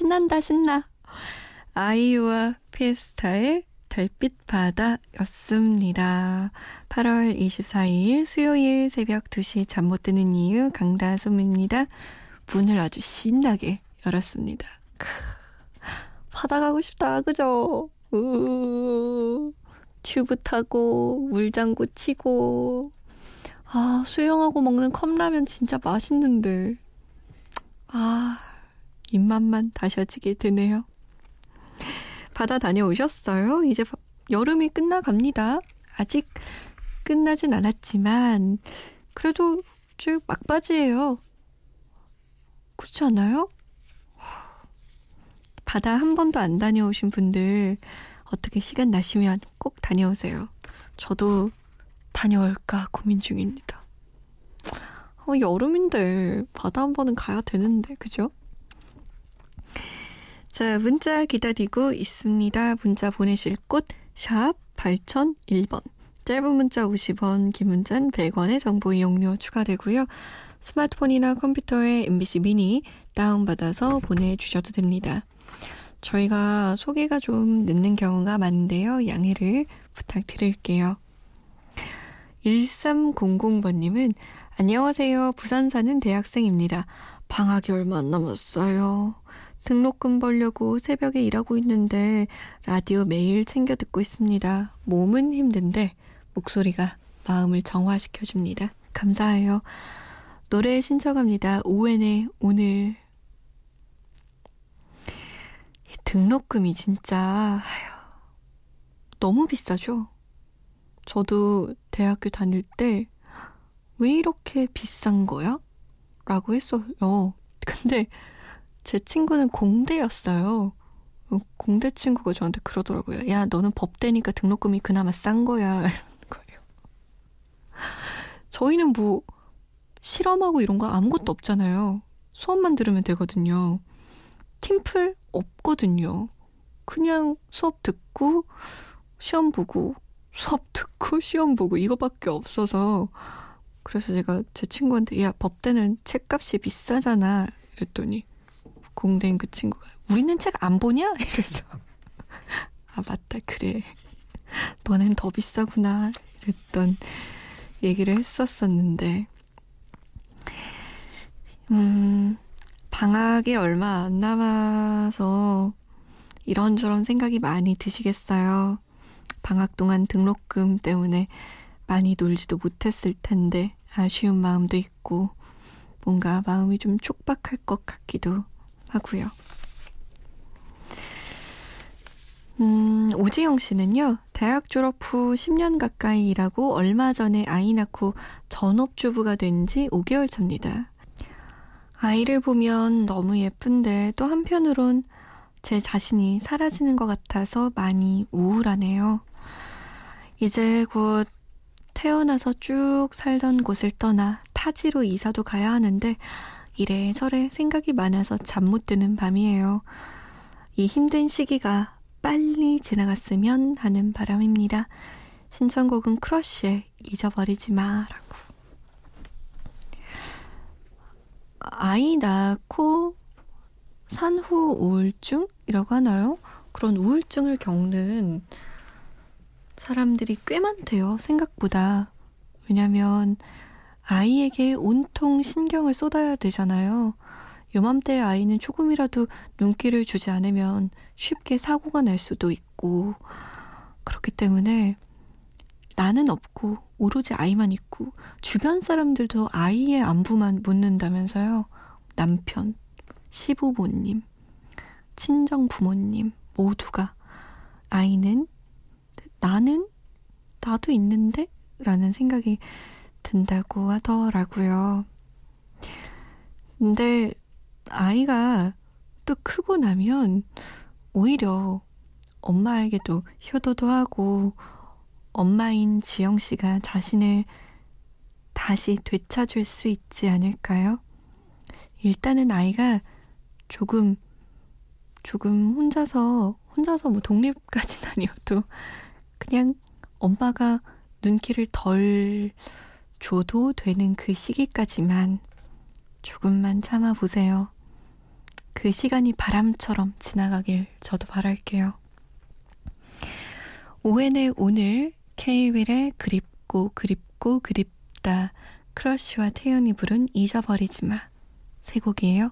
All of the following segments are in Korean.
신난다, 신나. 아이유와 피에스타의 달빛 바다였습니다. 8월 24일 수요일 새벽 2시 잠 못 드는 이유 강다솜입니다. 문을 아주 신나게 열었습니다. 크, 바다 가고 싶다, 그죠? 우, 튜브 타고, 물장구 치고, 아, 수영하고 먹는 컵라면 진짜 맛있는데. 아, 입맛만 다셔지게 되네요. 바다 다녀오셨어요? 이제 여름이 끝나갑니다. 아직 끝나진 않았지만, 그래도 저 막바지예요. 그렇지 않아요? 바다 한 번도 안 다녀오신 분들, 어떻게 시간 나시면 꼭 다녀오세요. 저도 다녀올까 고민 중입니다. 어, 여름인데 바다 한 번은 가야 되는데, 그죠? 자, 문자 기다리고 있습니다. 문자 보내실 곳, 샵 8001번. 짧은 문자 50원, 긴 문자는 100원의 정보 이용료 추가되고요. 스마트폰이나 컴퓨터에 MBC 미니 다운받아서 보내주셔도 됩니다. 저희가 소개가 좀 늦는 경우가 많은데요. 양해를 부탁드릴게요. 1300번님은 안녕하세요. 부산 사는 대학생입니다. 방학이 얼마 안 남았어요. 등록금 벌려고 새벽에 일하고 있는데 라디오 매일 챙겨 듣고 있습니다. 몸은 힘든데 목소리가 마음을 정화시켜 줍니다. 감사해요. 노래 신청합니다. 오웬의 오늘. 등록금이 진짜 아휴, 너무 비싸죠? 저도 대학교 다닐 때 왜 이렇게 비싼 거야? 라고 했어요. 근데 제 친구는 공대였어요. 공대 친구가 저한테 그러더라고요. 야, 너는 법대니까 등록금이 그나마 싼 거야. 이러는 거예요. 저희는 뭐 실험하고 이런 거 아무것도 없잖아요. 수업만 들으면 되거든요. 팀플 없거든요. 그냥 수업 듣고 시험 보고 수업 듣고 시험 보고 이거밖에 없어서 그래서 제가 제 친구한테 야 법대는 책값이 비싸잖아 이랬더니 공대인 그 친구가 우리는 책 안 보냐? 이래서 아 맞다 그래 너넨 더 비싸구나 이랬던 얘기를 했었었는데 음 방학이 얼마 안 남아서 이런저런 생각이 많이 드시겠어요. 방학 동안 등록금 때문에 많이 놀지도 못했을 텐데 아쉬운 마음도 있고 뭔가 마음이 좀 촉박할 것 같기도 하고요. 음, 오지영 씨는요, 대학 졸업 후 10년 가까이 일하고 얼마 전에 아이 낳고 전업주부가 된 지 5개월 차입니다. 아이를 보면 너무 예쁜데 또 한편으론 제 자신이 사라지는 것 같아서 많이 우울하네요. 이제 곧 태어나서 쭉 살던 곳을 떠나 타지로 이사도 가야 하는데 이래 저래 생각이 많아서 잠 못 드는 밤이에요. 이 힘든 시기가 빨리 지나갔으면 하는 바람입니다. 신청곡은 크러쉬의 잊어버리지 마라고. 아이 낳고 산후 우울증이라고 하나요? 그런 우울증을 겪는 사람들이 꽤 많대요. 생각보다. 왜냐면 아이에게 온통 신경을 쏟아야 되잖아요. 요맘때 아이는 조금이라도 눈길을 주지 않으면 쉽게 사고가 날 수도 있고, 그렇기 때문에 나는 없고 오로지 아이만 있고 주변 사람들도 아이의 안부만 묻는다면서요. 남편, 시부모님, 친정 부모님 모두가 아이는 나는 나도 있는데 라는 생각이 든다고 하더라고요. 근데 아이가 또 크고 나면 오히려 엄마에게도 효도도 하고 엄마인 지영 씨가 자신을 다시 되찾을 수 있지 않을까요? 일단은 아이가 조금, 조금 혼자서, 혼자서 뭐 독립까지는 아니어도 그냥 엄마가 눈길을 덜 줘도 되는 그 시기까지만 조금만 참아보세요. 그 시간이 바람처럼 지나가길 저도 바랄게요. 오웬의 오늘 케이윌의 그립고 그립고 그립다 크러쉬와 태연이 부른 잊어버리지 마 세 곡이에요.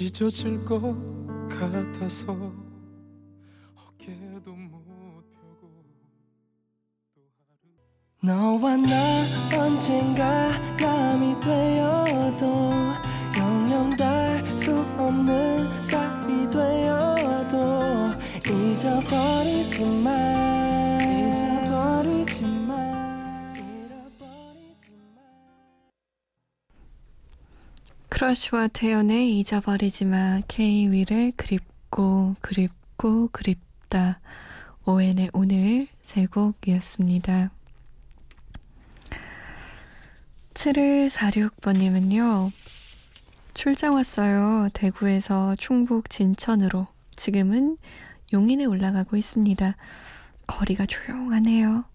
찢어질 것 같아서 어깨도 못 펴고 너와 나 언젠가 남이 되어도 영영 달수 없는 사이 되어도 잊어버리지 마 크러쉬와 태연의 잊어버리지 마 케이윌의 그립고 그립고 그립다 오웬의 오늘 세 곡이었습니다. 7146번님은요. 출장 왔어요. 대구에서 충북 진천으로. 지금은 용인에 올라가고 있습니다. 거리가 조용하네요.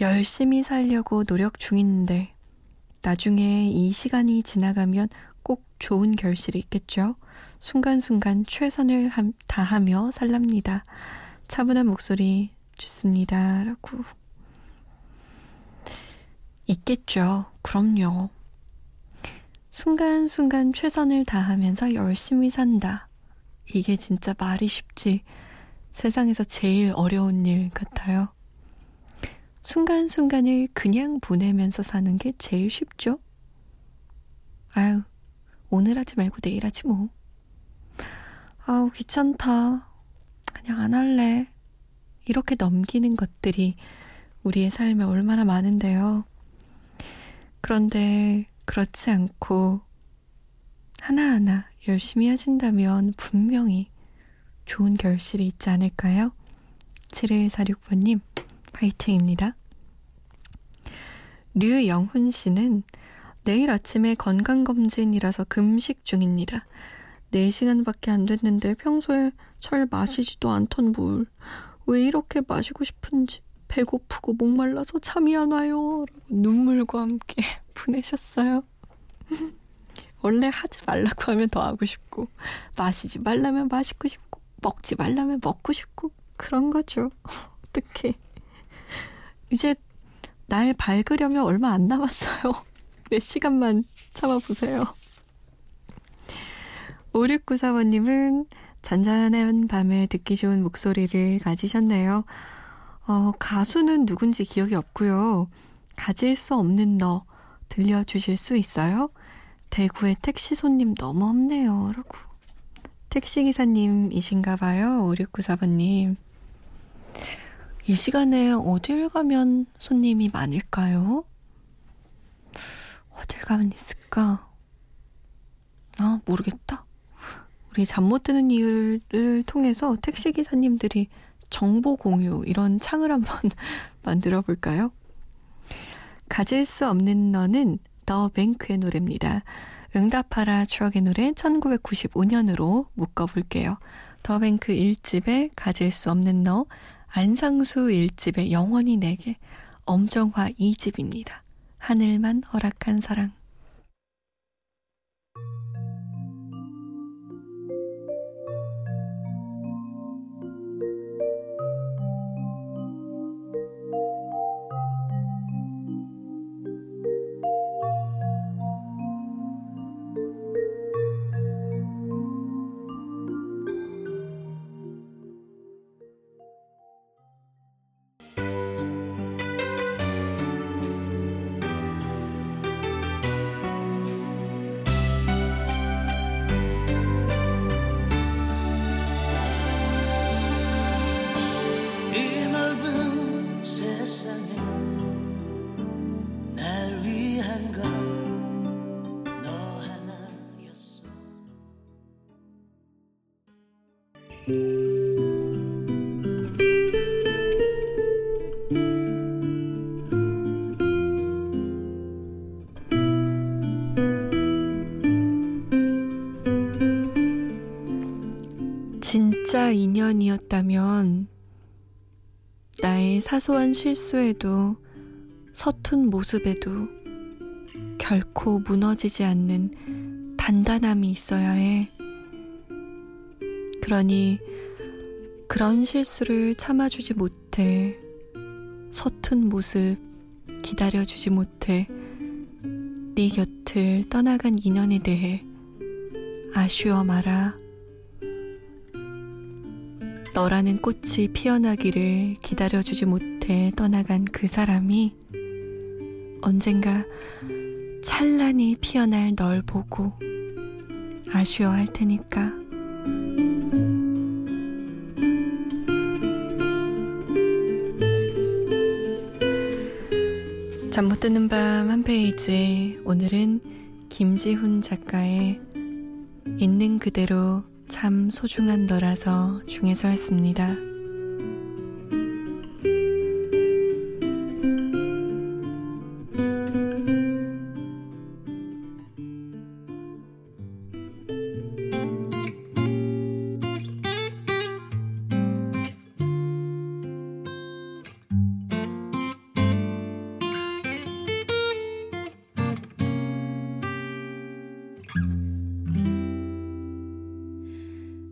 열심히 살려고 노력 중인데 나중에 이 시간이 지나가면 꼭 좋은 결실이 있겠죠. 순간순간 최선을 함, 다하며 살랍니다. 차분한 목소리 좋습니다. 라고. 있겠죠. 그럼요. 순간순간 최선을 다하면서 열심히 산다. 이게 진짜 말이 쉽지. 세상에서 제일 어려운 일 같아요. 순간순간을 그냥 보내면서 사는 게 제일 쉽죠? 아유, 오늘 하지 말고 내일 하지 뭐. 아우, 귀찮다. 그냥 안 할래. 이렇게 넘기는 것들이 우리의 삶에 얼마나 많은데요. 그런데 그렇지 않고 하나하나 열심히 하신다면 분명히 좋은 결실이 있지 않을까요? 7146번님, 파이팅입니다. 류영훈 씨는 내일 아침에 건강검진이라서 금식 중입니다. 4시간밖에 안 됐는데 평소에 잘 마시지도 않던 물. 왜 이렇게 마시고 싶은지 배고프고 목말라서 잠이 안 와요. 눈물과 함께 보내셨어요. 원래 하지 말라고 하면 더 하고 싶고, 마시지 말라면 마시고 싶고, 먹지 말라면 먹고 싶고, 그런 거죠. 어떡해. 이제 날 밝으려면 얼마 안 남았어요. 몇 시간만 참아보세요. 5694번님은 잔잔한 밤에 듣기 좋은 목소리를 가지셨네요. 어, 가수는 누군지 기억이 없고요. 가질 수 없는 너 들려주실 수 있어요? 대구의 택시 손님 너무 없네요. 라고. 택시기사님이신가 봐요. 5694번님. 이 시간에 어딜 가면 손님이 많을까요? 어딜 가면 있을까? 아, 모르겠다. 우리 잠 못 드는 이유를 통해서 택시기사님들이 정보 공유 이런 창을 한번 만들어 볼까요? 가질 수 없는 너는 더 뱅크의 노래입니다. 응답하라 추억의 노래 1995년으로 묶어볼게요. 더 뱅크 1집에 가질 수 없는 너, 안상수 1집에 영원히 내게. 엄정화 2집입니다. 하늘만 허락한 사랑. 진짜 인연이었다면 나의 사소한 실수에도 서툰 모습에도 결코 무너지지 않는 단단함이 있어야 해. 그러니 그런 실수를 참아주지 못해. 서툰 모습 기다려주지 못해. 네 곁을 떠나간 인연에 대해 아쉬워 마라. 너라는 꽃이 피어나기를 기다려주지 못해 떠나간 그 사람이 언젠가 찬란히 피어날 널 보고 아쉬워할 테니까. 잠 못 드는 밤 한 페이지. 오늘은 김지훈 작가의 있는 그대로 참 소중한 너라서 중에서였습니다.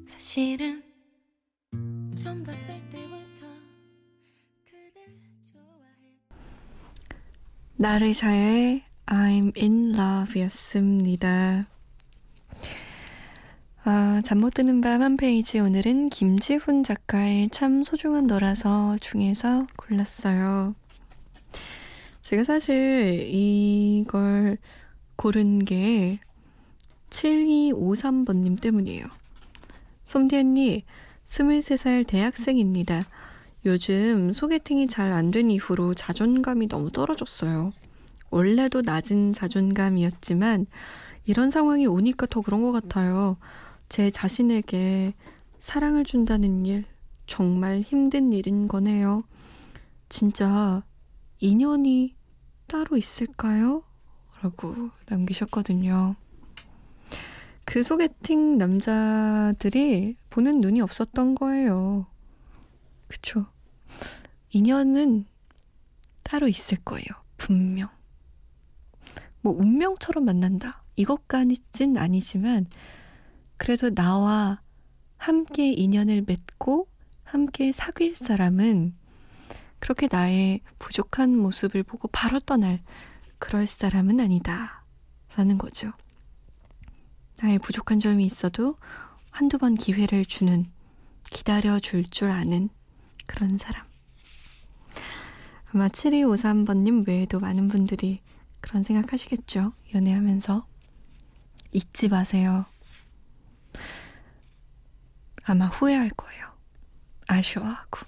사실은 처음 봤을 때부터 그댈 좋아해 나르샤의 I'm in love 였습니다. 아, 잠 못 드는 밤 한 페이지 오늘은 김지훈 작가의 참 소중한 너라서 중에서 골랐어요. 제가 사실 이걸 고른 게 7253번님 때문이에요. 솜디 언니, 23살 대학생입니다. 요즘 소개팅이 잘 안 된 이후로 자존감이 너무 떨어졌어요. 원래도 낮은 자존감이었지만 이런 상황이 오니까 더 그런 것 같아요. 제 자신에게 사랑을 준다는 일 정말 힘든 일인 거네요. 진짜 인연이 따로 있을까요? 라고 남기셨거든요. 그 소개팅 남자들이 보는 눈이 없었던 거예요. 그쵸? 인연은 따로 있을 거예요. 분명. 뭐, 운명처럼 만난다. 이것까지는 아니지만, 그래도 나와 함께 인연을 맺고, 함께 사귈 사람은, 그렇게 나의 부족한 모습을 보고 바로 떠날, 그럴 사람은 아니다. 라는 거죠. 나의 부족한 점이 있어도 한두 번 기회를 주는, 기다려줄 줄 아는 그런 사람. 아마 7253번님 외에도 많은 분들이 그런 생각 하시겠죠? 연애하면서. 잊지 마세요. 아마 후회할 거예요. 아쉬워하고.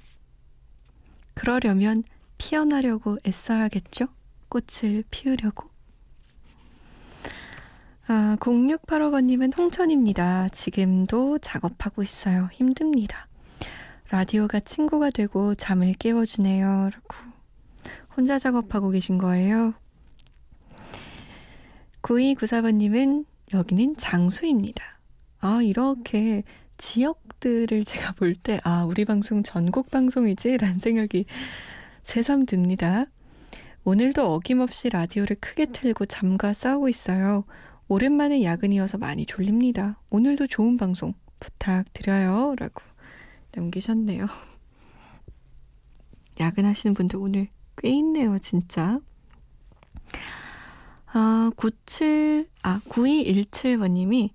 그러려면 피어나려고 애써야겠죠? 꽃을 피우려고. 아, 0685번님은 홍천입니다. 지금도 작업하고 있어요. 힘듭니다. 라디오가 친구가 되고 잠을 깨워주네요. 라고. 혼자 작업하고 계신 거예요. 9294번님은 여기는 장수입니다. 아, 이렇게 지역들을 제가 볼 때, 아, 우리 방송 전국 방송이지? 라는 생각이 새삼 듭니다. 오늘도 어김없이 라디오를 크게 틀고 잠과 싸우고 있어요. 오랜만에 야근이어서 많이 졸립니다. 오늘도 좋은 방송 부탁드려요. 라고 남기셨네요. 야근하시는 분들 오늘 꽤 있네요, 진짜. 아, 97, 아, 9217번님이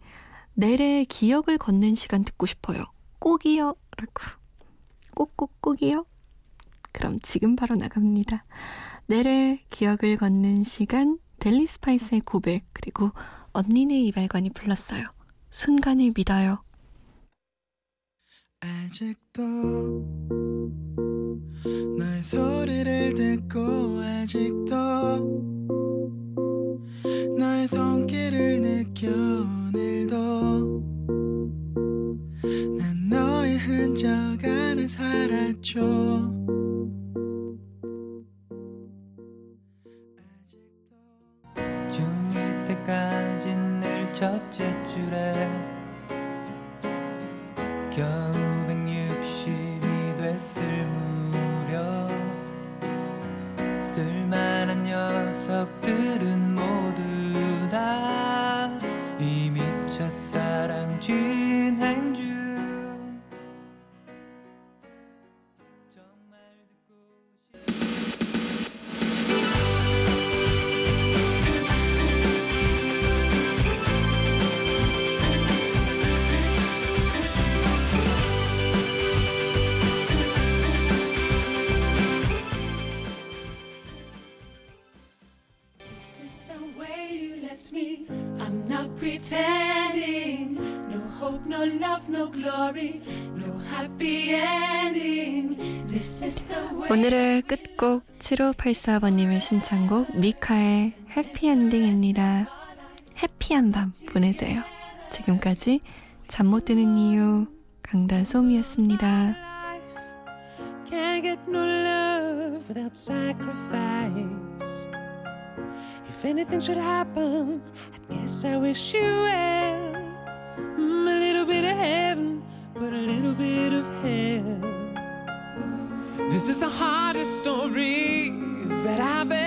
내래 기억을 걷는 시간 듣고 싶어요. 꼭이요. 라고. 꼭꼭꼭이요? 그럼 지금 바로 나갑니다. 내래 기억을 걷는 시간, 델리 스파이스의 고백, 그리고 언니네 이발관이 불렀어요. 순간을 믿어요. 아직도 너의 소리를 듣고 아직도 너의 손길을 느껴 오늘도 난 너의 흔적 안에 살았죠 늘첫 오늘의 끝곡 7584번님의 신청곡 미카의 해피엔딩입니다. 해피한 밤 보내세요. 지금까지 잠 못 드는 이유 강다솜이었습니다. Can't get no love without sacrifice. If anything should happen, I guess I wish you well. Mm, a little bit of heaven, but a little bit of hell. This is the hardest story that I've ever